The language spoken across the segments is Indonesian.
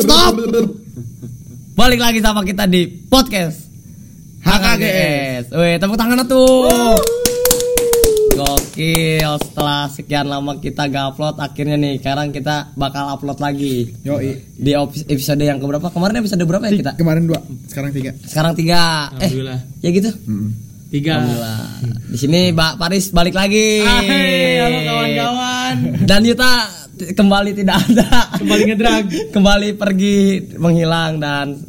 Stop. Balik lagi sama kita di podcast HKGS. Weh, tepuk tangan tuh. Gokil, setelah sekian lama kita gak upload, akhirnya nih sekarang kita bakal upload lagi. Yoi. Di episode yang keberapa? Kemarin episode berapa ya kita? Kemarin dua, sekarang tiga. Sekarang tiga. Eh, Alhamdulillah. ya gitu. Tiga. Alhamdulillah. Di sini Mbak Paris balik lagi. Hai, halo kawan-kawan. Dan Yuta kembali tidak ada. Kembali ngedrag. kembali pergi menghilang dan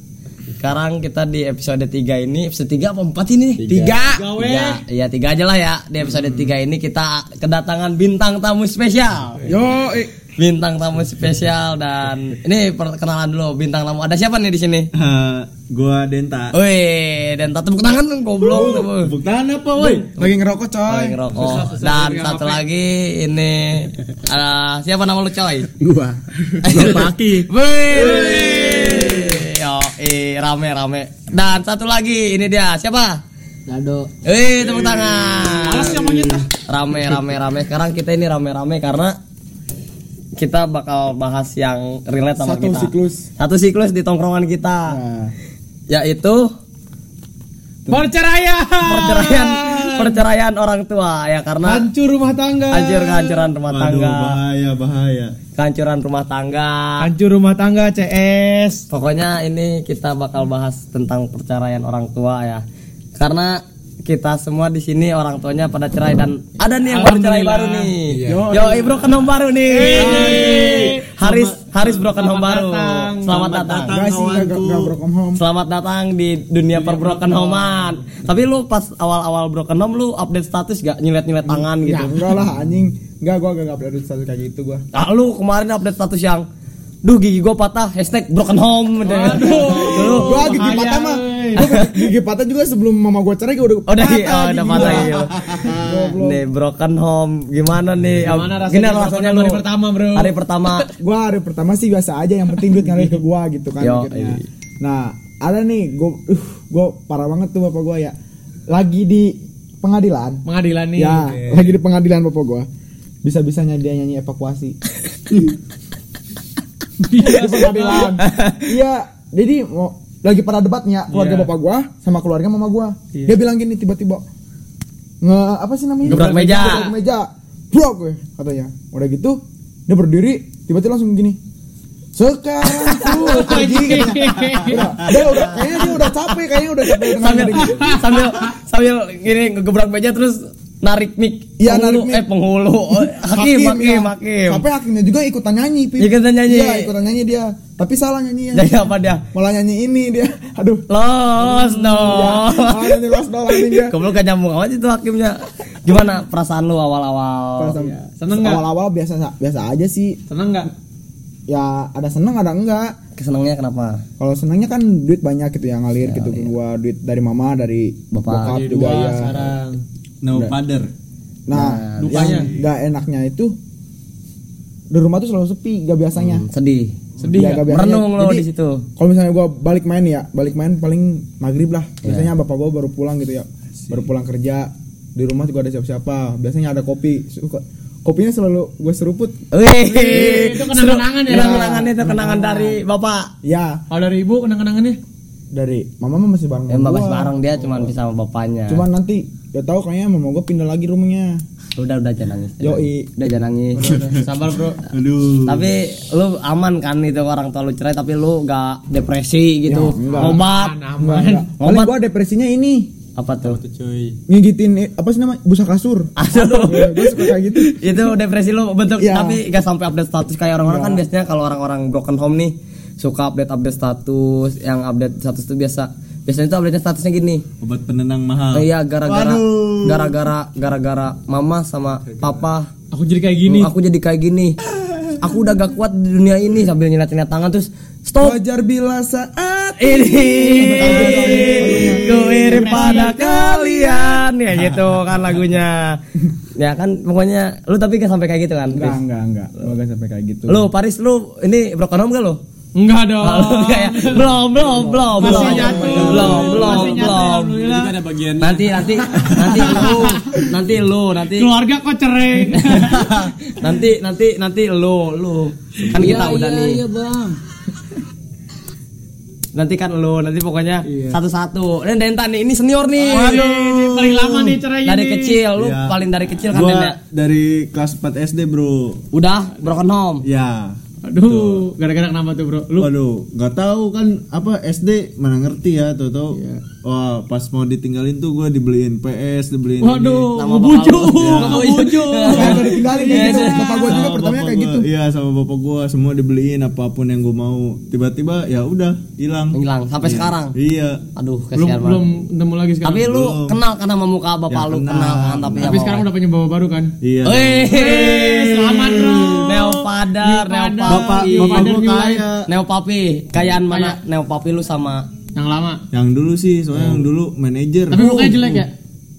sekarang kita di episode 3 ini episode 3 apa 4 ini? Tiga. Gawe. Tiga. Iya, tiga aja lah ya. Di episode 3 ini kita kedatangan bintang tamu spesial. Yoi. Bintang tamu spesial dan ini perkenalan dulu bintang tamu. Ada siapa nih di sini? Eh, gua Denta. Woi, dan tepuk tangan dong goblok. Bukan apa, woi? Lagi ngerokok coy. Lagi ngerokok. Dan satu lagi ini ada siapa nama lu coy? Gua. Paki. Wih. Yo, eh, rame rame. Dan satu lagi ini dia siapa? Dado. Wih, tepuk tangan. Malas yang monyet. Rame rame rame. Sekarang kita ini rame rame karena kita bakal bahas yang relate sama Satu kita. siklus. Satu siklus di tongkrongan kita, Nah, yaitu Perceraian. perceraian perceraian orang tua ya karena Hancur rumah tangga. hancur kehancuran rumah Waduh, tangga, bahaya, bahaya. kehancuran rumah tangga. Hancur rumah tangga CS. Pokoknya ini kita bakal bahas tentang perceraian orang tua ya. Karena kita semua di sini orang tuanya pada cerai dan ada nih yang baru cerai baru nih. Yo, yo broken home baru nih. Haris Haris broken home baru. Selamat datang. sih, broken home. Selamat datang di dunia perbroken homean. Tapi lu pas awal-awal broken home lu update status gak nyilet-nyilet tangan Ya gitu? enggak lah anjing. Enggak gua enggak upload status kayak gitu gua. Ah, lu kemarin update status yang Duh gigi gua patah hashtag broken home Dulu Gua gigi patah mah. Gua gigi patah juga sebelum mama gua cerai gua udah Oh, udah oh, udah patah. Goblok. Nih broken home gimana nih? Gimana rasanya broken rasanya lu hari pertama, bro? Hari pertama. Gua hari pertama sih biasa aja yang penting duit ngalir ke gua gitu kan Yo, iya. Nah, ada nih gua uh, gua parah banget tuh bapak gua ya. Lagi di pengadilan. Pengadilan nih. Ya, lagi di pengadilan bapak gua. Bisa-bisanya dia nyanyi evakuasi. di pengadilan. Iya, jadi mau lagi pada debatnya keluarga Iya. bapak gua sama keluarga mama gua. Dia bilang gini tiba-tiba nge apa sih namanya? Gebrak meja. Gebrak meja. Bro gue katanya. Udah gitu dia berdiri tiba-tiba langsung gini. Sekarang tuh pergi udah, dia udah kayaknya dia udah capek kayaknya udah capek dengan sambil sambil sambil gini ngegebrak meja terus narik mic. Iya, penghulu, narik mic. eh penghulu. Hakim, hakim, ya. hakim. Sampai hakimnya juga ikutan nyanyi, Pip. Ikutan nyanyi. Iya, ikutan nyanyi dia. Tapi salah nyanyinya. Jadi apa dia? Malah nyanyi ini dia. Aduh. Los dong. Ah, nyanyi Lost Doll anjing dia. Goblok gak nyambung aja tuh hakimnya. Gimana perasaan lu awal-awal? Pas- Seneng nggak? Awal-awal biasa biasa aja sih. Seneng enggak? Ya ada seneng ada enggak. Kesenangnya kenapa? Kalau senangnya kan duit banyak gitu yang ngalir gitu ke gua duit dari mama dari Bapak. juga dua ya. sekarang. No father. Nah, dukanya. yang enggak enaknya itu di rumah tuh selalu sepi gak biasanya. Hmm, sedih. Sedih Ya, nggak? gak biasanya. Merenung lo di situ. Kalau misalnya gua balik main ya, balik main paling maghrib lah. Iya. Biasanya bapak gua baru pulang gitu ya, baru pulang kerja. Di rumah juga ada siapa-siapa. Biasanya ada kopi. Suka, kopinya selalu gue seruput. Wih, itu kenang-kenangan ya? Kenangan itu kenangan dari bapak. Ya, Kalau dari ibu kenang-kenangannya? dari mama mah masih bareng bapak gua. bareng dia cuma bisa sama bapaknya. Cuman nanti gak tahu kayaknya mama gua pindah lagi rumahnya. udah udah jangan nangis. Yoi. Udah jangan nangis. Sabar, Bro. Aduh. tapi lu aman kan itu orang tua lu cerai tapi lu gak depresi gitu. Ya, enggak. Obat. Aman, Enggak, aman. enggak. Paling Obat. gua depresinya ini Apa tuh? Tuh, cuy. ngigitin eh, apa sih namanya busa kasur. Aduh. Ya, gua suka kayak gitu. itu depresi lu bentuk Iya. tapi gak sampai update status kayak orang-orang kan biasanya kalau orang-orang broken home nih suka update update status yang update status itu biasa biasanya itu update statusnya gini. Obat penenang mahal. Oh iya gara-gara gara-gara gara-gara mama sama papa. Aku jadi kayak gini. aku jadi kayak gini. Aku udah gak kuat di dunia ini. Sambil nyilat-nyilat tangan terus stop. Wajar bila saat ini ku irim pada kalian. Ya gitu kan lagunya. Ya kan pokoknya lu tapi gak sampai kayak gitu kan? Enggak enggak enggak. Gua gak sampai kayak gitu. lu Paris lu ini broken home gak lu Enggak dong. Belum belum belum Masih belum nyatu. belum belum Masih belum ada bagian Nanti nanti nanti lu nanti lu nanti Keluarga kok cerai. nanti nanti nanti lu lu kan kita udah nih. bang Nanti kan lu nanti pokoknya satu-satu. Dan Denta nih ini senior nih. Waduh, ini paling lama nih cerai Dari ini. kecil lu Iya. paling dari kecil kan Gua Denta. dari kelas 4 SD bro Udah broken home. Ya Aduh, gara-gara kenapa tuh, Bro? Lu Waduh, nggak tahu kan apa SD mana ngerti ya tuh tuh. Iya. Wah, pas mau ditinggalin tuh gue dibeliin PS, dibeliin Waduh, Sama bapak lu. ngebujuk. Kayak udah ditinggalin kayak gitu. Bapak gue juga Sama pertamanya bapak kayak gitu. Iya, sama bapak gua semua dibeliin apa pun yang gue mau. Tiba-tiba ya udah hilang. Hilang sampai sekarang. Iya. Aduh, Belum kasihan belum banget. nemu lagi sekarang. Tapi lu Belum. kenal kan sama muka bapak Ya, lu kenal. kenal kan tapi, Tapi sekarang udah punya bawa baru kan? Iya. Selamat, Bro. Neo Padar, Neo. Bapak Iya, bapak New kaya. Neo Papi, kayaan mana? Neo Papi lu sama Yang lama. Yang dulu sih, soalnya yang dulu manajer. Tapi mukanya jelek ya?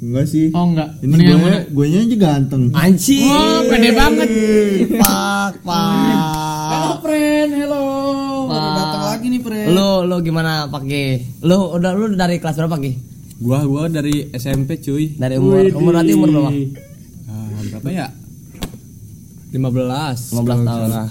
Enggak sih. Oh enggak. Ini gue mana? gue aja ganteng. anjing. Oh, pede banget. Pak, Pak. friend hello Pak. datang lagi nih friend Lu lu gimana Pak G? Lu udah lu dari kelas berapa G? gua gua dari SMP cuy Dari umur umur berarti umur berapa? Ah, berapa ya 15 15 tahun. Gimana?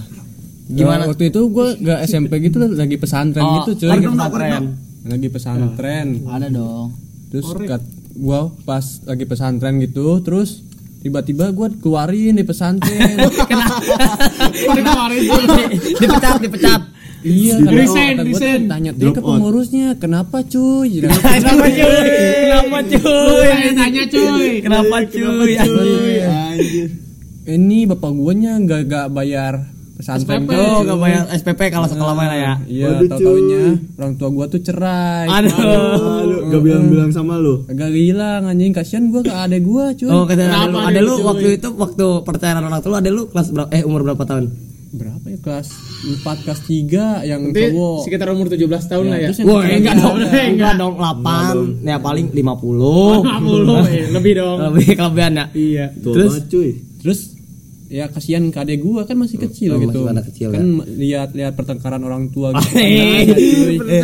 Gimana? waktu itu gua gak SMP gitu lagi pesantren Oh, gitu cuy. lagi pesantren. Lagi pesantren. Ada dong. Terus kat, gua pas lagi pesantren gitu, terus tiba-tiba gua keluarin di pesantren. Kemarin tuh. dipecat, dipecat. iya, Resign, resign. Tanya dia ke pengurusnya, kenapa cuy? Kenapa? Kenapa cuy? Kenapa Lu cuy? yang tanya cuy. Kenapa cuy? Anjir. Ini bapak guanya nggak gak bayar pesantren. SPP. Oh, gak bayar SPP kalau sekolah mana ya? Iya, Waduh, tau-taunya orang tua gua tuh cerai. Aduh. Lu gak bilang-bilang sama lu. Agak hilang anjing, kasihan gua ke adek gua, cuy. Oh, kata ada lu, ada lu waktu itu waktu percayaan orang tua, ada lu kelas berapa? Eh, umur berapa tahun? Berapa ya kelas 4 kelas 3 yang Nanti cowok. sekitar umur 17 tahun lah ya. terus yang Wah, enggak dong, Enggak. enggak dong, 8, ya paling 50. 50 eh, lebih dong. Lebih kelebihan ya. Iya. Terus? cuy. Terus ya kasihan ke adek gua kan masih kecil Oh, gitu. masih pada kecil, kan lihat-lihat pertengkaran orang tua gitu. Hei. cuy. Eh,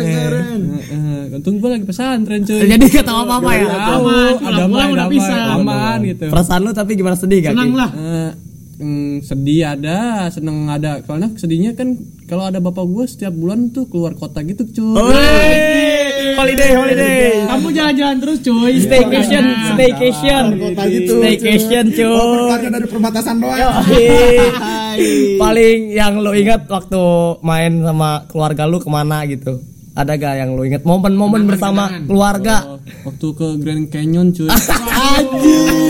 eh, Untung gua lagi pesantren cuy. Jadi gak tahu apa-apa ya. Aman, udah damai, pisah. aman gitu. Perasaan lu tapi gimana sedih gak? Senang lah. Eh, mm, sedih ada, seneng ada. Soalnya sedihnya kan kalau ada bapak gue setiap bulan tuh keluar kota gitu cuy. Wey, holiday, holiday. Kamu jalan-jalan terus cuy. Staycation, Makanya. staycation, Kota gitu. staycation cuy. Karena dari perbatasan doang. Yoi. Paling yang lu ingat waktu main sama keluarga lu ke mana gitu? Ada gak yang lu ingat momen-momen bersama kenangan. keluarga? Oh, waktu ke Grand Canyon cuy.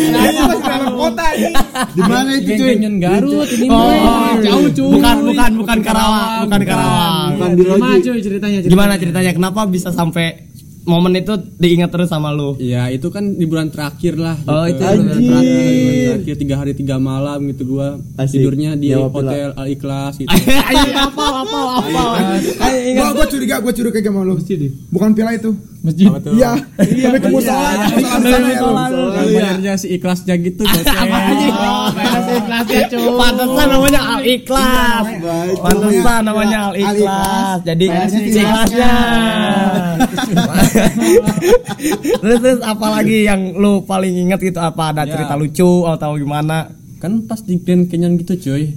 Ini masih dalam kota ini. Di mana itu Grand cuy? Canyon Garut ini Oh, jauh, cuy. Bukan, bukan, bukan Karawang, bukan Karawang. Bukan di Gimana cuy ceritanya? Gimana ceritanya? Kenapa bisa sampai momen itu diingat terus sama lu? Iya itu kan di bulan terakhir lah. Oh, gitu. itu di bulan Di terakhir. bulan terakhir tiga hari tiga malam gitu gua Asik. tidurnya di Nyawa hotel Al Ikhlas gitu. Ayo apa apa apa. Ayo ingat. Gua gua curiga, gua curiga kayak sama lu. Bukan pila itu. Masjid. Iya. Tapi ke musola, ke musola ya. Yang bayarnya si ikhlasnya gitu goceng. Oh, bayar sih kelasnya cuy. Pantesan namanya Al Ikhlas. Pantesan namanya Al Ikhlas. Jadi si ikhlasnya. terus terus apalagi yang lu paling ingat gitu apa ada cerita lucu atau gimana? kan pas di Grand Canyon gitu cuy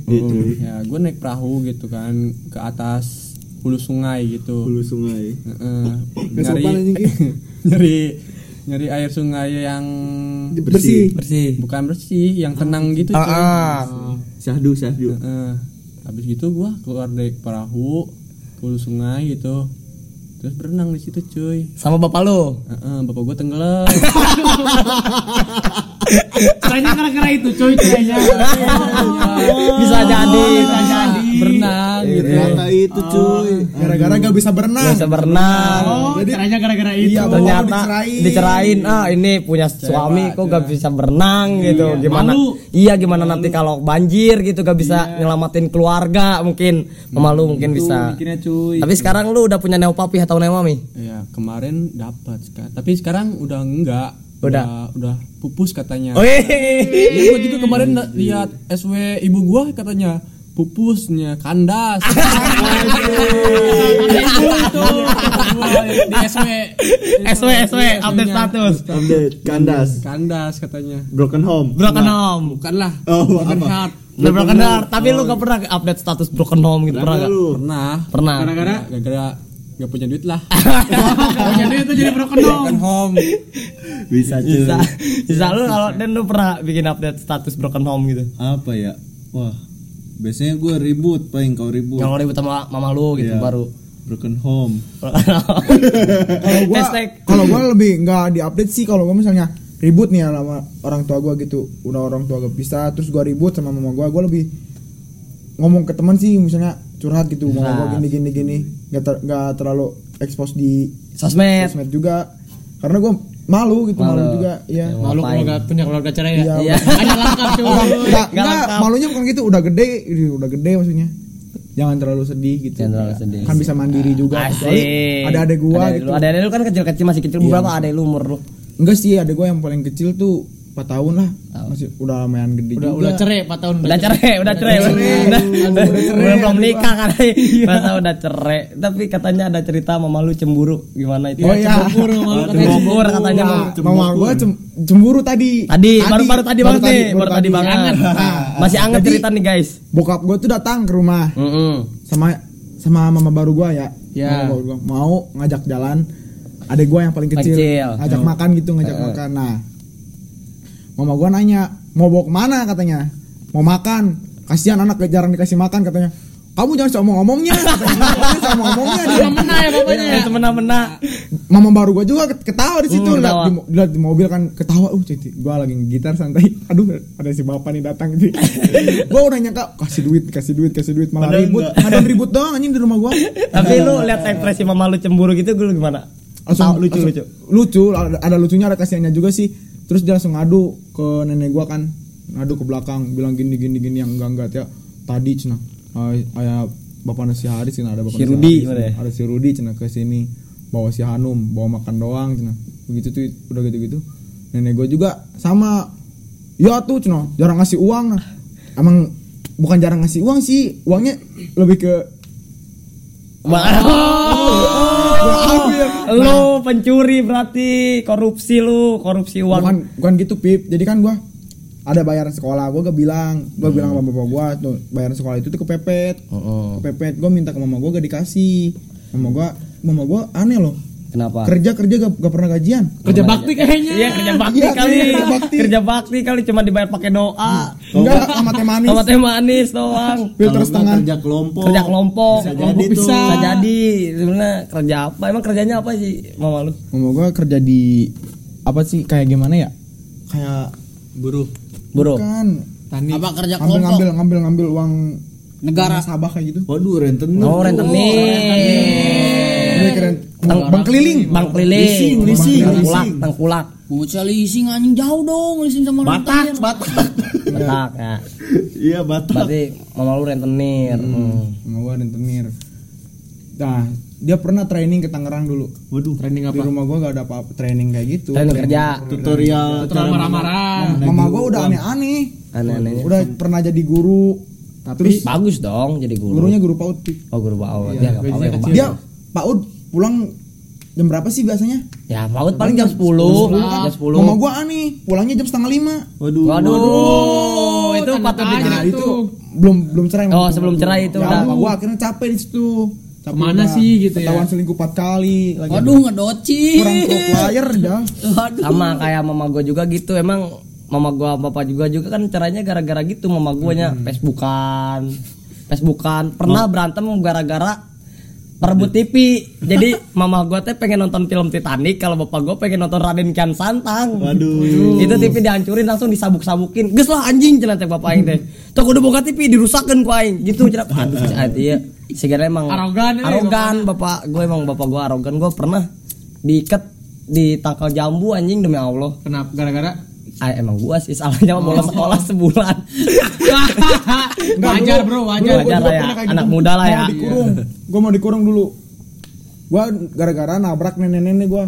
ya gue naik perahu gitu kan ke atas hulu sungai gitu Hulu sungai. Anjing, Ki. nyari nyari air sungai yang Bersih. Bersih. bukan bersih yang tenang gitu cuy Ah, ah. Syahdu, syahdu. Heeh. habis gitu gua keluar dari perahu ke hulu sungai gitu terus berenang di situ cuy Sama bapak lu. Heeh, bapak gua tenggelam Caranya gara-gara itu cuy kayaknya. Bisa jadi, bisa jadi. Berenang gitu Ternyata itu cuy. Gara-gara gak bisa berenang. Bisa berenang. Oh, Jadi- caranya gara-gara itu. Iya, ternyata dicerain. dicerain ah ini punya suami kok gak bisa berenang gitu gimana Malu. iya gimana nanti kalau banjir gitu gak bisa nyelamatin keluarga mungkin memalu mungkin bisa mikirnya cuy tapi sekarang lu udah punya neo papi atau neo mami ya kemarin dapat tapi sekarang udah enggak Udah. udah pupus katanya Wih. ya gua juga kemarin lihat SW ibu gua katanya pupusnya kandas di SW SW SW update status. Update kandas. kandas katanya Broken home. Broken home. bukan lah Oh, broken apa? heart Udah broken heart, tapi lu gak pernah update status broken home gitu pernah gak? pernah Pernah. Gara-gara gara-gara nggak punya duit lah oh, jadi itu jadi broken home. broken home Bisa cuy. Bisa. Bisa lu kalau dan lu pernah bikin update status broken home gitu. Apa ya? Wah. Biasanya gue ribut, paling kau ribut. Kalau ribut sama mama lu gitu Iya. baru. Broken home. kalau gua Hashtag. kalau gua lebih nggak diupdate sih kalau gua misalnya ribut nih sama orang tua gua gitu udah orang tua gua pisah terus gua ribut sama mama gua gua lebih ngomong ke teman sih misalnya curhat gitu mama gua Curhat. gini gini gini nggak ter- nggak terlalu expose di Sosmed. sosmed juga karena gua malu gitu malu, Malu. juga iya Ya, Malu Ngapain? keluarga punya keluarga cerai ya. Iya. Iya. Ada lengkap cuy. Enggak, Nggak malunya bukan gitu, udah gede, udah gede maksudnya. Jangan terlalu sedih gitu. Jangan terlalu sedih. Kan bisa mandiri juga. Asik. Ada adek gua Ada gitu. Lu, ada lu kan kecil-kecil masih kecil berapa ada lu umur lu? Enggak sih, adek gua yang paling kecil tuh 4 tahun lah. Masih udah lumayan gede Udah juga. udah cerai 4 tahun Udah cerai, udah cerai. cerai. Udah Udah cerai. belum belum nikah kan. Masa udah cerai. Tapi katanya ada cerita mama lu cemburu. Gimana itu? Oh iya. Cemburu mama cemburu katanya mama. mama gua cem- cemburu tadi. Tadi, baru baru tadi banget nih, baru tadi banget. Nah, Masih anget jadi, cerita nih guys. Bokap gua tuh datang ke rumah Heeh. sama sama mama baru gua ya. Ya. Mau ngajak jalan adek gua yang paling kecil, Kecil. ngajak makan gitu ngajak makan nah mama gua nanya mau bawa ke mana? katanya. Mau makan. Kasihan anak jarang dikasih makan katanya. Kamu jangan sok ngomongnya sok ngomongnya dia Mena ya bapaknya. Ya. Semena-mena. mama baru gua juga ket- ketawa di situ. Hmm, lihat di, mo- lihat di mobil kan ketawa. Uh cuy gua lagi gitar santai. Aduh ada si bapak nih datang gitu. Gua udah nyangka kasih duit kasih duit kasih duit. Malah Padahal ribut. ada ribut doang anjing di rumah gua. Tapi lu lihat ekspresi mama lu cemburu gitu gue gimana? langsung lucu langsung- lucu. lucu ada, ada lucunya ada kasihannya juga sih terus dia langsung ngadu ke nenek gua kan. Ngadu ke belakang bilang gini gini gini yang enggak enggak ya. Tadi cina. Ay- ayah bapak nasi Haris cina ada bapak Si nasi Rudi, ya? ada si Rudi cina ke sini. Bawa si Hanum bawa makan doang cina. Begitu tuh udah gitu gitu nenek gua juga sama. Ya tuh cina jarang ngasih uang nah. Emang bukan jarang ngasih uang sih uangnya lebih ke Oh, lu pencuri berarti korupsi lu, korupsi uang. bukan bukan gitu pip. Jadi kan gua ada bayaran sekolah gua gak bilang. Gua bilang sama bapak gua tuh bayaran sekolah itu tuh kepepet. Heeh. kepepet gua minta ke mama gua gak dikasih. Mama gua mama gua aneh loh Kenapa? kerja kerja gak, gak pernah gajian Kerja bakti kayaknya. Iya kerja bakti Iya, kali. kerja bakti. Kerja bakti kali cuma dibayar pakai doa. enggak sama teh manis Sama teh manis doang. filter setengah kerja kelompok. Kerja kelompok. Bisa kelompok jadi tuh. bisa. Bisa jadi. Sebenarnya kerja apa? Emang kerjanya apa sih mama lu? mama gua kerja di apa sih kayak gimana ya kayak buruh Bro. kan tani Apa kerja ngambil kelompok? ngambil ngambil ngambil uang Negara. nasabah kayak gitu Waduh, rentenir. Oh, rentenir. Lebih keren bang, bang keliling Bang keliling. Leasing, leasing, Tengkulak, tengkulak. Bocah leasing anjing jauh dong leasing sama Batak, rentenir. Batak. Betak ya. Iya, Batak. Berarti mama lu rentenir. Hmm. Mama gua rentenir nah dia pernah training ke Tangerang dulu Waduh, trending di apa rumah gua gak ada apa training kayak gitu Training kerja. tutorial Terlalu marah-marah. mama gua udah aneh-aneh Aneh-anehnya. udah pernah jadi guru terus Bagus dong jadi guru. gurunya guru PAUD. Oh guru PAUD ya, nggak apa-apa, ya, dia PAUD pulang jam berapa sih biasanya? Ya PAUD paling jam 10 Jam 10 mama gua aneh pulangnya jam setengah lima. Waduh. Waduh. Itu tanda patut nah itu belum belum cerai Oh, sebelum cerai itu ya, udah. gua akhirnya capek di situ. Capek Ke mana udah. sih gitu ya? ketahuan selingkuh empat kali lagi. Waduh ngedoci. kurang pro player dah. Waduh. Sama kayak mama gue juga gitu. Emang mama gua bapak juga juga kan caranya gara-gara gitu Mama gue nya Facebookan. Facebookan. Pernah berantem gara-gara perebut TV Jadi mama gua teh pengen nonton film Titanic Kalau bapak gua pengen nonton Raden Kian Santang. Waduh. itu TV dihancurin langsung disabuk-sabukin. Geus lah anjing cenah teh bapak aing teh. Tok udah boga TV dirusakkeun ku aing. Gitu cenah. Aduh iya. Segala emang Arogan, arogan bapak. gue emang bapak gue arogan. Gue pernah diikat di tangkal jambu anjing demi Allah. Kenapa? Gara-gara? Ah, emang gua sih salahnya mah bolos sekolah sebulan wajar bro, wajar. Wajar lah ya, anak gitu. muda lah Mau ya. dikurung gua mau dikurung dulu gua gara-gara nabrak nenek-nenek gua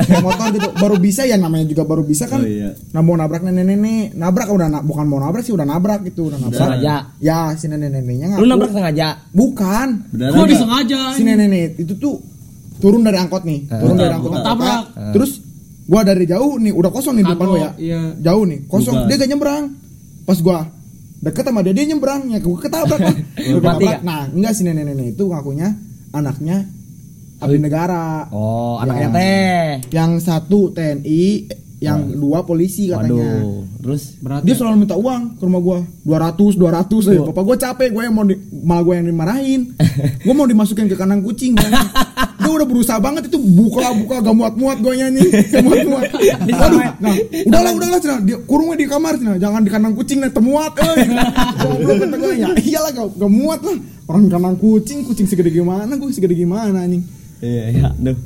Naik motor gitu baru bisa ya namanya juga baru bisa kan Oh, iya. nah mau nabrak nenek-nenek nabrak udah na- bukan mau nabrak sih udah nabrak gitu udah nabrak Sengaja. ya si nenek-neneknya Lu ngaku nabrak sengaja. bukan Beneran Kok nggak? disengaja? si nenek itu tuh turun dari angkot nih turun dari angkot. Ketabrak. terus gua dari jauh nih udah kosong nih di depan gua ya. iya. jauh nih kosong. Bukan. dia gak nyebrang. Pas gua deket sama dia dia nyebrang. Ya gua ketabrak. Lah Gua ketabrak. nah enggak si nenek-nenek itu ngakunya anaknya abdi negara. Oh, anaknya Ya. teh. yang satu TNI yang dua polisi katanya. Waduh. Terus? Berat. dia selalu minta uang ke rumah gua. 200 200 ya bapak gua capek gue yang mau di, malah gue yang dimarahin. Gua mau dimasukin ke kandang kucing dia udah berusaha banget itu buka buka gak muat muat gue nyanyi gak muat muat waduh nah udahlah udahlah cina. Dia kurungnya di kamar cina. Jangan di kandang kucing nah temuat eh ya iyalah gak, gak muat lah. Orang di kandang kucing kucing segede gimana gue segede gimana anjing. Iya, iya. Aduh.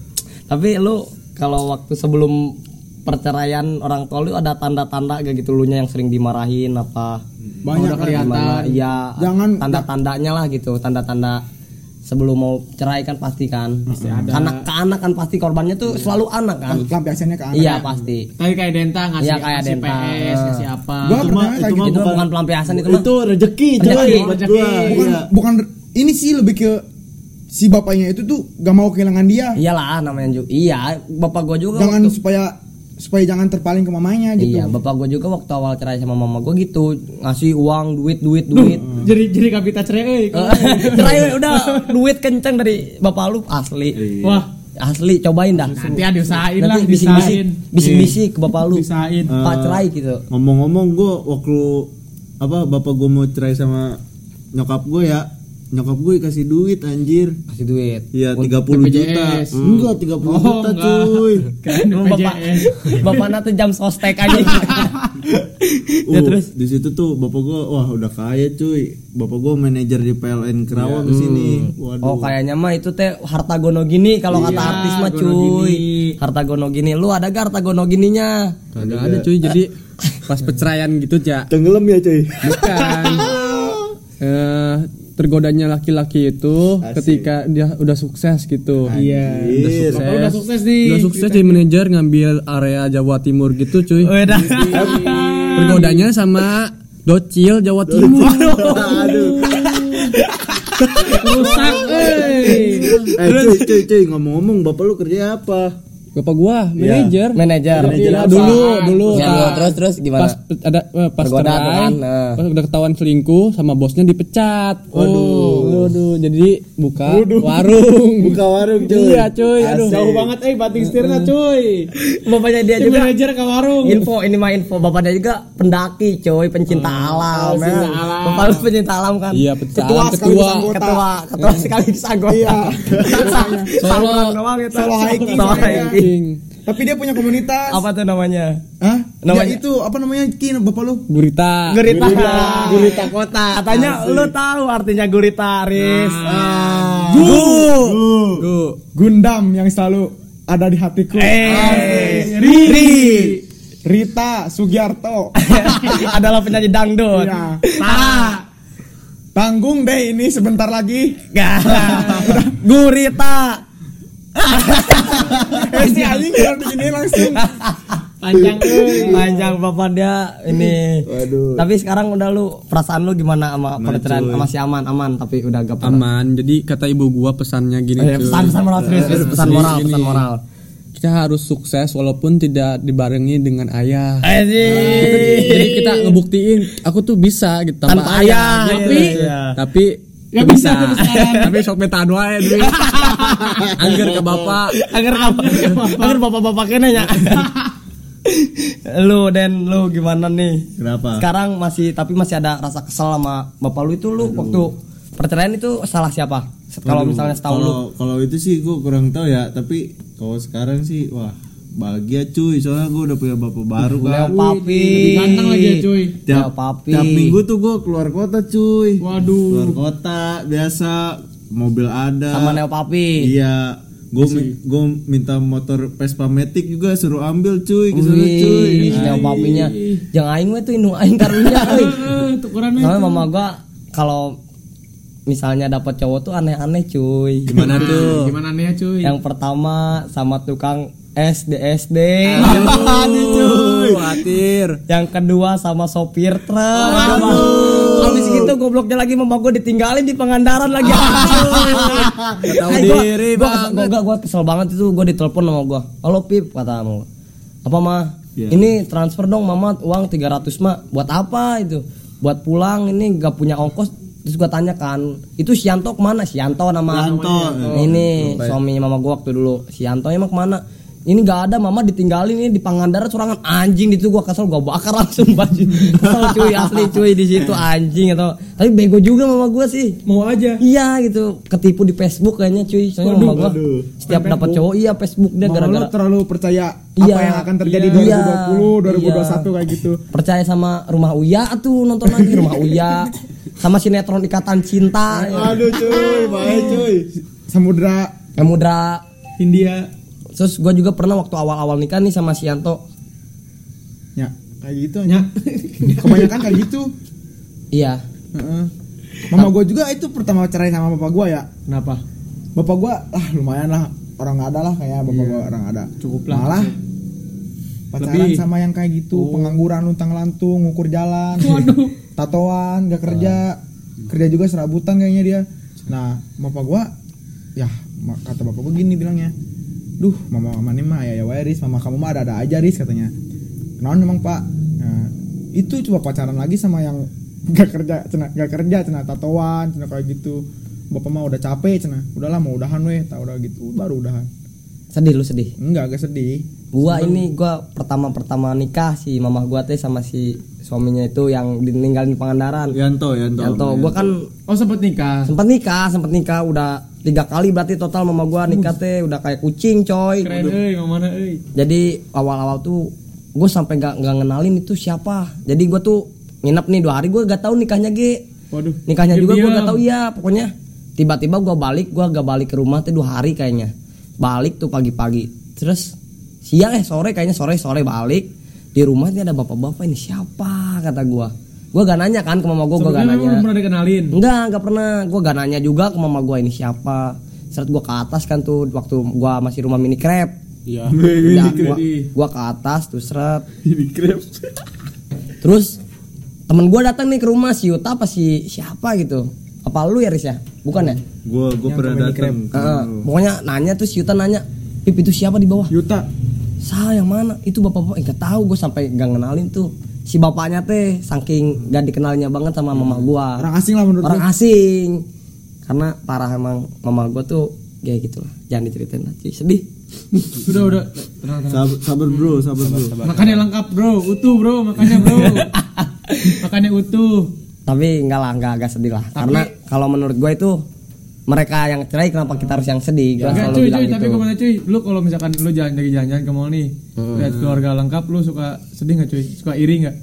Tapi lu kalau waktu sebelum perceraian orang tua lu ada tanda-tanda gak gitu? Lu nya yang sering dimarahin apa? Banyak kelihatan. Iya. Jangan- tanda-tandanya lah gitu, tanda-tanda sebelum mau cerai kan pasti kan. Pasti ada. Anak ke anak kan pasti korbannya tuh selalu anak kan. pelampiasannya ke anak Iya pasti. Tadi kayak Denta ngasih, Iya, kayak ngasih Denta. PS, ngasih apa. Gua Itu pernah mah- kayak itu mah gitu. Itu bukan- bukan pelampiasan itu mah. Itu rezeki. Rezeki. bukan Iya. bukan ini sih lebih ke si bapaknya itu tuh gak mau kehilangan dia Iyalah namanya juga. Iya, bapak gua juga jangan waktu- supaya supaya jangan terpaling ke mamanya gitu Iya, bapak gua juga waktu awal cerai sama mama gua gitu, ngasih uang, duit, duit, duit. Jadi jadi kapita cerai. euy. cerai we, udah duit kenceng dari bapak lu asli. Wah, Asli cobain dah. nanti ada usahain lah, Nanti bisik-bisik, disain. bisik-bisik ke bapak lu. Bisain. Pak cerai gitu. Ngomong-ngomong gue waktu apa bapak gue mau cerai sama nyokap gue ya, nyokap gue dikasih duit anjir. Kasih duit. Iya 30 juta. BPJS. Enggak 30 Oh, juta enggak. cuy. Kan bapak bapak nanti jam sostek aja. ya Uh, terus di situ tuh bapak gue wah udah kaya cuy. Bapak gue manajer di PLN Kerawang di sini. Waduh. Oh kayaknya mah itu teh harta gono gini kalau kata Iya, artis mah cuy. gini. Harta gono gini. Lu ada gak harta gono gininya? Kagak ada cuy jadi pas perceraian gitu ja Tenggelam ya cuy. bukan eh tergodanya laki-laki itu Asik. ketika dia udah sukses gitu Iya. udah sukses udah sukses nih. udah sukses jadi manajer ngambil area Jawa Timur gitu cuy Udah. tergodanya sama Docil Jawa Timur Aduh. Rusak, euy. Eh cuy cuy cuy ngomong-ngomong bapak lu kerja apa? Bapak gua manajer Manajer. Tapi Manajer dulu apa? dulu Ya, pas- terus terus gimana? pas ada eh, pas cerai kan, nah. pas udah ketahuan selingkuh sama bosnya dipecat waduh waduh jadi buka warung Buka warung cuy. iya cuy aduh Jauh banget eh bating setirnya cuy. Bapaknya dia Si juga manajer ke warung. info ini mah info bapaknya juga pendaki coy pencinta alam ya. pencinta alam. bapak lu pencinta alam kan iya pecat Ketua ketua, sekaligus anggota. ketua ketua sekaligus anggota Iya. solo doang itu Solo hiking Solo. Hiking. tapi dia punya komunitas. Apa tuh namanya? Hah? Namanya? Ya itu apa namanya Kin bapak lu? Gurita. Gurita. Gurita. Kota. Katanya lu tahu artinya gurita Riz. Ah. gu. Gu. Gundam yang selalu ada di hatiku. Eh. Riri Rita Sugiarto. Adalah penyanyi dangdut. Iya. Tara tanggung deh ini sebentar lagi. Gak. Gurita. eh si anjing kalau begini langsung Panjang euy. Panjang bapak dia ini. Waduh. Tapi sekarang udah lu perasaan lu gimana sama perceraian cuy. masih aman aman tapi udah gak pernah. aman jadi kata ibu gua pesannya gini Oh, iya, cuy. pesan pesan moral serius, serius, pesan moral gini. pesan moral. kita harus sukses walaupun tidak dibarengi dengan ayah Eh jadi kita ngebuktiin aku tuh bisa gitu tanpa, Tanpa ayah, tapi iya. tapi Gak bisa. tapi sok metan wae duit angger ke bapak. Agar bapak. Agar bapak-bapak kena ya. lu dan lu gimana nih? Kenapa? Sekarang masih tapi masih ada rasa kesel sama bapak lu itu lu waktu perceraian itu salah siapa? Kalau misalnya setahu lu. kalau kalau itu sih gue kurang tahu ya tapi kalau sekarang sih wah bahagia cuy soalnya gue udah punya bapak baru Leo kan Papi. Ganteng lagi ya cuy. tiap, Leo Papi. tiap minggu tuh gue keluar kota cuy keluar Waduh. kota biasa mobil ada sama Neo Papi. iya gue gue minta motor Vespa Matic juga suruh ambil cuy ke sana cuy Neo Papinya. Jangan aing we tuh indung aing karunya tukerannya. Soalnya mama gua kalau misalnya dapat cowok tuh aneh-aneh cuy Gimana tuh? Gimana nih ya cuy? yang pertama sama tukang SD SD Aduh, khawatir. yang kedua sama sopir truk. Habis gitu gobloknya lagi mama gue ditinggalin di Pangandaran lagi. Tahu diri gua, banget. kesel, gua, gua, gua kesel banget itu gue ditelepon sama gua. Halo pip kata mama apa mah Iya. ini transfer dong mama uang 300 mah buat apa itu? Buat pulang ini gak punya ongkos. Terus gua tanya kan itu Sianto ke mana? Sianto nama Sianto. ini suami mama gua waktu dulu. Sianto emang ke mana ini gak ada mama ditinggalin ini di Pangandaran surangan anjing di situ gua kesel gua bakar langsung baju kesel cuy asli cuy di situ anjing atau tapi bego juga mama gua sih Mau aja. Iya gitu, ketipu di Facebook kayaknya cuy. Soalnya mama gua setiap dapat cowok iya Facebook dia gara-gara terlalu percaya Iya. apa yang akan terjadi Iya. 2020, 2021 Iya. kayak gitu. percaya sama Rumah Uya tuh nonton lagi Rumah Uya sama sinetron Ikatan Cinta. Aduh cuy, baik cuy. Samudra Emudra. India. Terus gua juga pernah waktu awal-awal nikah nih sama Sianto. ya kayak gitu aja. Kebanyakan kayak gitu. Iya. Heeh. Mama gua juga itu pertama cerai sama bapak gua ya. Kenapa? Bapak gua lah lumayan lah orang nggak ada lah kayak bapak gua orang ada. Cukup lah. Malah pacaran Lebih. sama yang kayak gitu, pengangguran luntang lantung, ngukur jalan, tatoan, gak kerja, kerja juga serabutan kayaknya dia. Nah, bapak gua ya kata bapak gua gini bilangnya. Duh, mama mama ini mah ya ya Riz, mama kamu mah ada-ada aja Riz katanya. Kenapa emang Pak? Nah, itu coba pacaran lagi sama yang gak kerja, cina, gak kerja, cina tatoan, cina kayak gitu. Bapak mah udah capek, cina. Udahlah mau udahan weh, tak udah gitu, baru udahan. Sedih lu sedih. Enggak, agak sedih. Gua ini gua pertama-pertama nikah si mama gua teh sama si suaminya itu yang ditinggalin di Pangandaran. Yanto, Yanto. Yanto, gua kan Oh sempet nikah. sempat nikah sempat nikah udah tiga kali berarti total mama gua nikah teh udah kayak kucing coy. Keren mana jadi awal-awal tuh gue sampai gak, nggak ngenalin itu siapa. Jadi gua tuh nginep nih dua hari gue gak tahu nikahnya ge Waduh. nikahnya juga gue Diam. gak tahu ya pokoknya. Tiba-tiba gua balik gua gak balik ke rumah tuh dua hari kayaknya. Balik tuh pagi-pagi. Terus siang eh sore kayaknya sore sore balik. Di rumah ini ada bapak-bapak ini siapa? kata gua gua gak nanya kan ke mama gua gua gak nanya belum pernah dikenalin. Enggak, enggak pernah. Gua gak nanya juga ke mama gua ini siapa. Seret gua ke atas kan tuh waktu gua masih rumah mini crab. Iya. Udah, gua, gua ke atas tuh seret. Ini krep. Terus temen gua datang nih ke rumah si Yuta apa si siapa gitu. Apa lu ya Riz ya? Bukan ya? Gua gua pernah datang. Heeh. pokoknya nanya tuh si Yuta nanya, "Pip itu siapa di bawah?" Yuta, Saya yang mana? Itu bapak-bapak enggak tahu gua sampai gak ngenalin tuh. Si bapaknya teh saking gak dikenalnya banget sama mama gua. orang asing lah menurut orang gua. asing karena parah emang mama gue tuh kayak gitu lah jangan diceritain lagi sedih Udah udah. Tenang tenang. Sabar, sabar bro, sabar bro. Makannya lengkap bro, utuh bro, makannya bro. makannya utuh. tapi enggak lah enggak agak sedih lah karena kalau menurut gue itu mereka yang cerai kenapa kita harus yang sedih Enggak selalu cuy, bilang cuy, gitu tapi ke mana cuy? Lu kalau misalkan lu jalan lagi jalan-jalan ke mall nih, lihat keluarga lengkap, lu suka sedih nggak cuy? Suka iri nggak?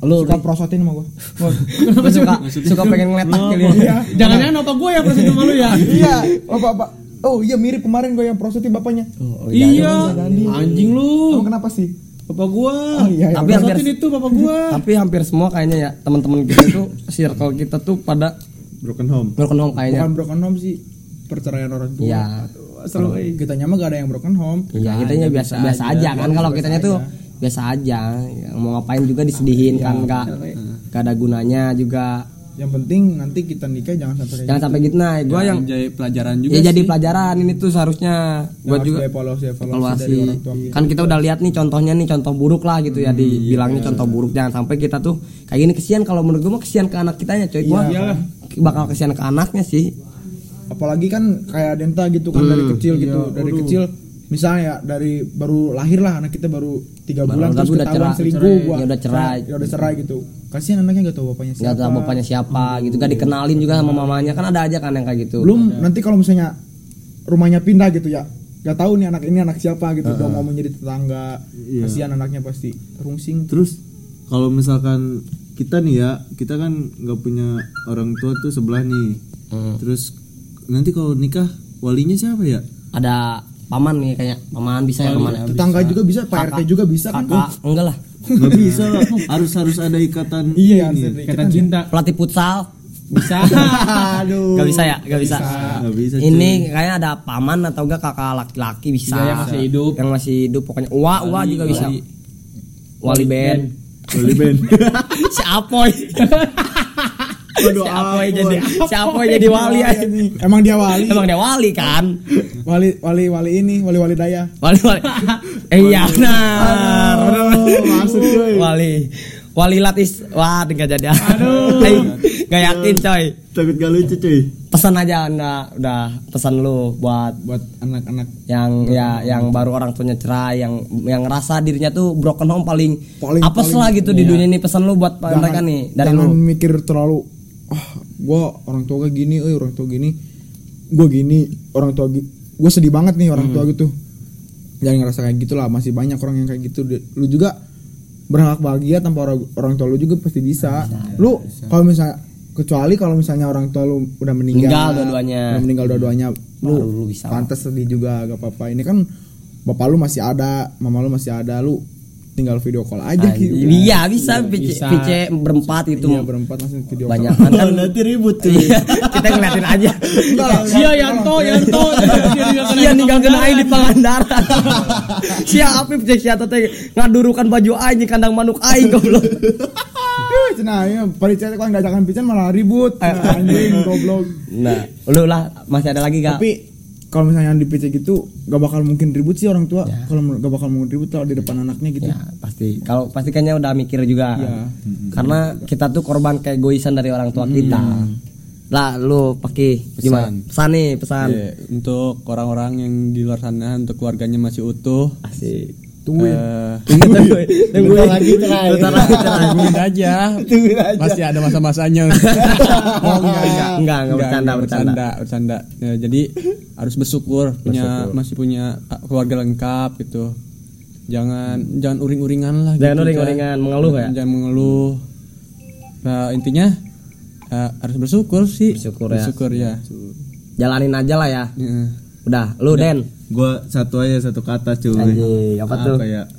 lu Suka prosotin sama gua. gue suka suka pengen ngeletak gitu ya Jangan-jangan opa gue ya proses sama lu ya? iya, bapak bapak. Oh iya mirip kemarin gua yang prosotin bapaknya. iya, anjing lu. Emang kenapa sih? Bapak gua. Oh iya, iya. tapi hampir Prosotin itu bapak gua. tapi hampir semua kayaknya ya teman-teman kita itu circle kita tuh pada Broken home. broken home kayaknya Bukan broken home sih, perceraian orang tua. iya Seru. Kita nyama gak ada yang broken home. Iya, kitanya biasa biasa aja kan kalau kitanya tuh biasa aja. Ya, mau ngapain juga disedihin kan enggak enggak ada gunanya juga. Yang penting nanti kita nikah jangan sampai kayak Jangan sampai gitu nah. Gua yang jadi pelajaran juga ya jadi sih. pelajaran ini tuh seharusnya gitu. gua Harus juga evaluasi evaluasi, evaluasi. dari orang tua. Kan kita udah lihat nih contohnya nih contoh buruk lah gitu ya dibilangnya contoh buruk. Jangan sampai kita tuh kayak gini kesian kalau menurut gua mah kesian ke anak kitanya coy. Gua bakal kesian ke anaknya sih. Apalagi kan kayak Denta gitu kan dari kecil gitu, dari kecil misalnya ya dari baru lahir lah anak kita baru tiga Baru- bulan terus udah ketahuan cerai. selingkuh gua Ya udah cerai. ya udah cerai gitu kasihan anaknya gak tahu bapaknya siapa Enggak tahu bapaknya siapa gitu. Gak dikenalin juga sama mamanya kan ada aja kan yang kayak gitu. belum nanti kalau misalnya rumahnya pindah gitu ya gak tahu nih anak ini anak siapa gitu udah ngomong jadi tetangga Iya. kasihan anaknya pasti rungsing Terus kalau misalkan kita nih ya, kita kan nggak punya orang tua tuh sebelah nih. Hmm. Terus nanti kalau nikah walinya siapa ya? Ada paman nih kayak paman bisa ya ke mana? tetangga juga bisa pak rt juga bisa kan Kakak enggak lah. Nggak bisa lah. Harus harus ada ikatan. iya harus ini. Kata cinta. Pelatih futsal Bisa. Aduh. Gak bisa ya, gak bisa. Nggak bisa. Ini kayaknya ada paman atau enggak kakak laki-laki bisa. Bisa, yang masih hidup. Yang masih hidup pokoknya. Uwa, uwa juga bisa. Wali band. Wali Ben. si Apoy. Waduh, si Apoy jadi si Apoy jadi wali aja. Emang dia wali. Emang dia wali kan? Wali wali wali ini, wali wali daya. Wali wali. Eh, iya benar. masuk, coy. Wali. Wali latis. Wah, enggak jadi. Aduh. Enggak yakin, coy. Takut gak lucu cuy. Pesan aja Anda. Udah pesan lu buat Buat anak-anak. Yang ya yang baru orang tuanya cerai yang yang ngerasa dirinya tuh broken home paling, Paling- apes paling- lah gitu di dunia ini. Pesan lu buat mereka nih dari jangan lu. mikir terlalu ah gua orang tua gue gini eh orang tua gini gue gini orang tua gue sedih banget nih orang tua gitu. Jangan ngerasa kayak gitu lah masih banyak orang yang kayak gitu. Lu juga berhak bahagia tanpa orang orang tua lu juga pasti bisa. Lu kalau misalnya kecuali kalau misalnya orang tua lu udah meninggal Meninggal dua-duanya. udah meninggal dua-duanya lu, Baru lu bisa. pantas sedih juga gak apa-apa ini kan bapak lu masih ada mama lu masih ada lu tinggal video call aja gitu iya bisa PC, bisa. PC berempat itu Iya berempat langsung video call. banyak kan Kan nanti ribut cuy. Iya, kita ngeliatin aja Sia Yanto, Yanto. Iya ninggal kena aing di Pangandaran. Sia apip cek sia teh ngadurukan baju aing di kandang manuk aing goblok. Eh, Cenah, ya, panitia kalau nggak ajakan pican malah ribut. Nah, anjing goblok. Nah, lu lah masih ada lagi gak? Tapi kalau misalnya di PC gitu gak bakal mungkin ribut sih orang tua. Kalau gak bakal mungkin ribut kalau di depan anaknya gitu. Ya pasti. Kalau pasti kayaknya udah mikir juga. Iya. Karena kita tuh korban keegoisan dari orang tua kita. Lah lu pakai gimana? Pesan nih, pesan. Iya, untuk orang-orang yang di luar sana untuk keluarganya masih utuh Asik. Tungguin. Tungguin. Tungguin. Lagi. Bentar lagi tungguin aja. Pasti ada masa-masanya. Oh enggak enggak Enggak, enggak bercanda, bercanda. bercanda Ya, jadi harus bersyukur punya masih punya uh, keluarga lengkap gitu. Jangan jangan uring-uringan lah Jangan gitu, uring-uringan, mengeluh ya? jangan mengeluh. Nah intinya uh, harus bersyukur sih. Bersyukur ya. bersyukur ya, Jalanin aja lah ya. Ya. Udah, lu Den. Gua satu aja satu kata cuy. Anjing, apa tuh? ya?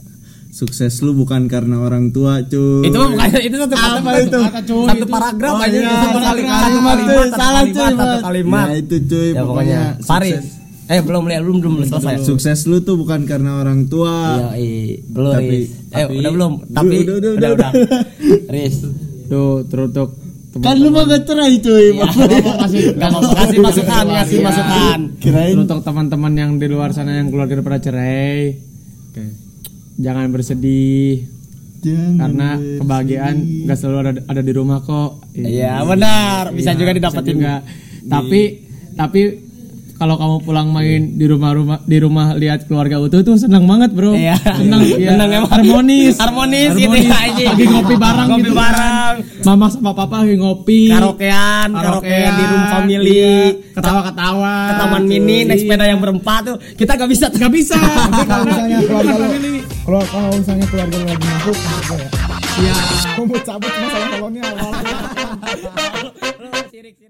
Sukses lu bukan karena orang tua cuy. Itu mah bukan itu satu kata Apa itu? Satu paragraf Oh, aja iya, satu satu kalimat, satu kalimat, cuy. satu Salah, cuy, satu kalimat. Ya itu cuy Ya pokoknya Faris. Eh belum lihat belum belum selesai. Sukses lu tuh bukan karena orang tua. Iya, iya. Belum, Tapi-. Eh, tapi- udah belum? Tapi Udah, udah, udah, udah, udah. Riz. Tuh, terutuk Kan lu mah gak cerai cuy. Enggak apa-apa kasih masukan, kasih masukan. Kirain Untuk teman-teman yang di luar sana yang keluarga pada cerai, jangan bersedih Jangan karena kebahagiaan nggak selalu ada ada di rumah kok. Iya, benar. Bisa juga didapetin. juga. Tapi tapi kalau kamu pulang main di rumah-rumah di rumah lihat keluarga utuh tuh senang banget bro. Iya. Senang, iya. Senang emang. harmonis. Harmonis gitu ya, anjing. Lagi ngopi bareng Ngopi gitu. bareng. Mama sama papa lagi ngopi. Karaokean, karaokean di room family. Iya. Ketawa-ketawa. Ke taman mini naik sepeda yang berempat tuh. Kita gak bisa. Gak bisa. Tapi kalau misalnya keluarga lu kalau kalau misalnya keluarga lu lagi mabuk ya. Iya. Mau cabut cuma salah kolonnya. Sirik, sirik.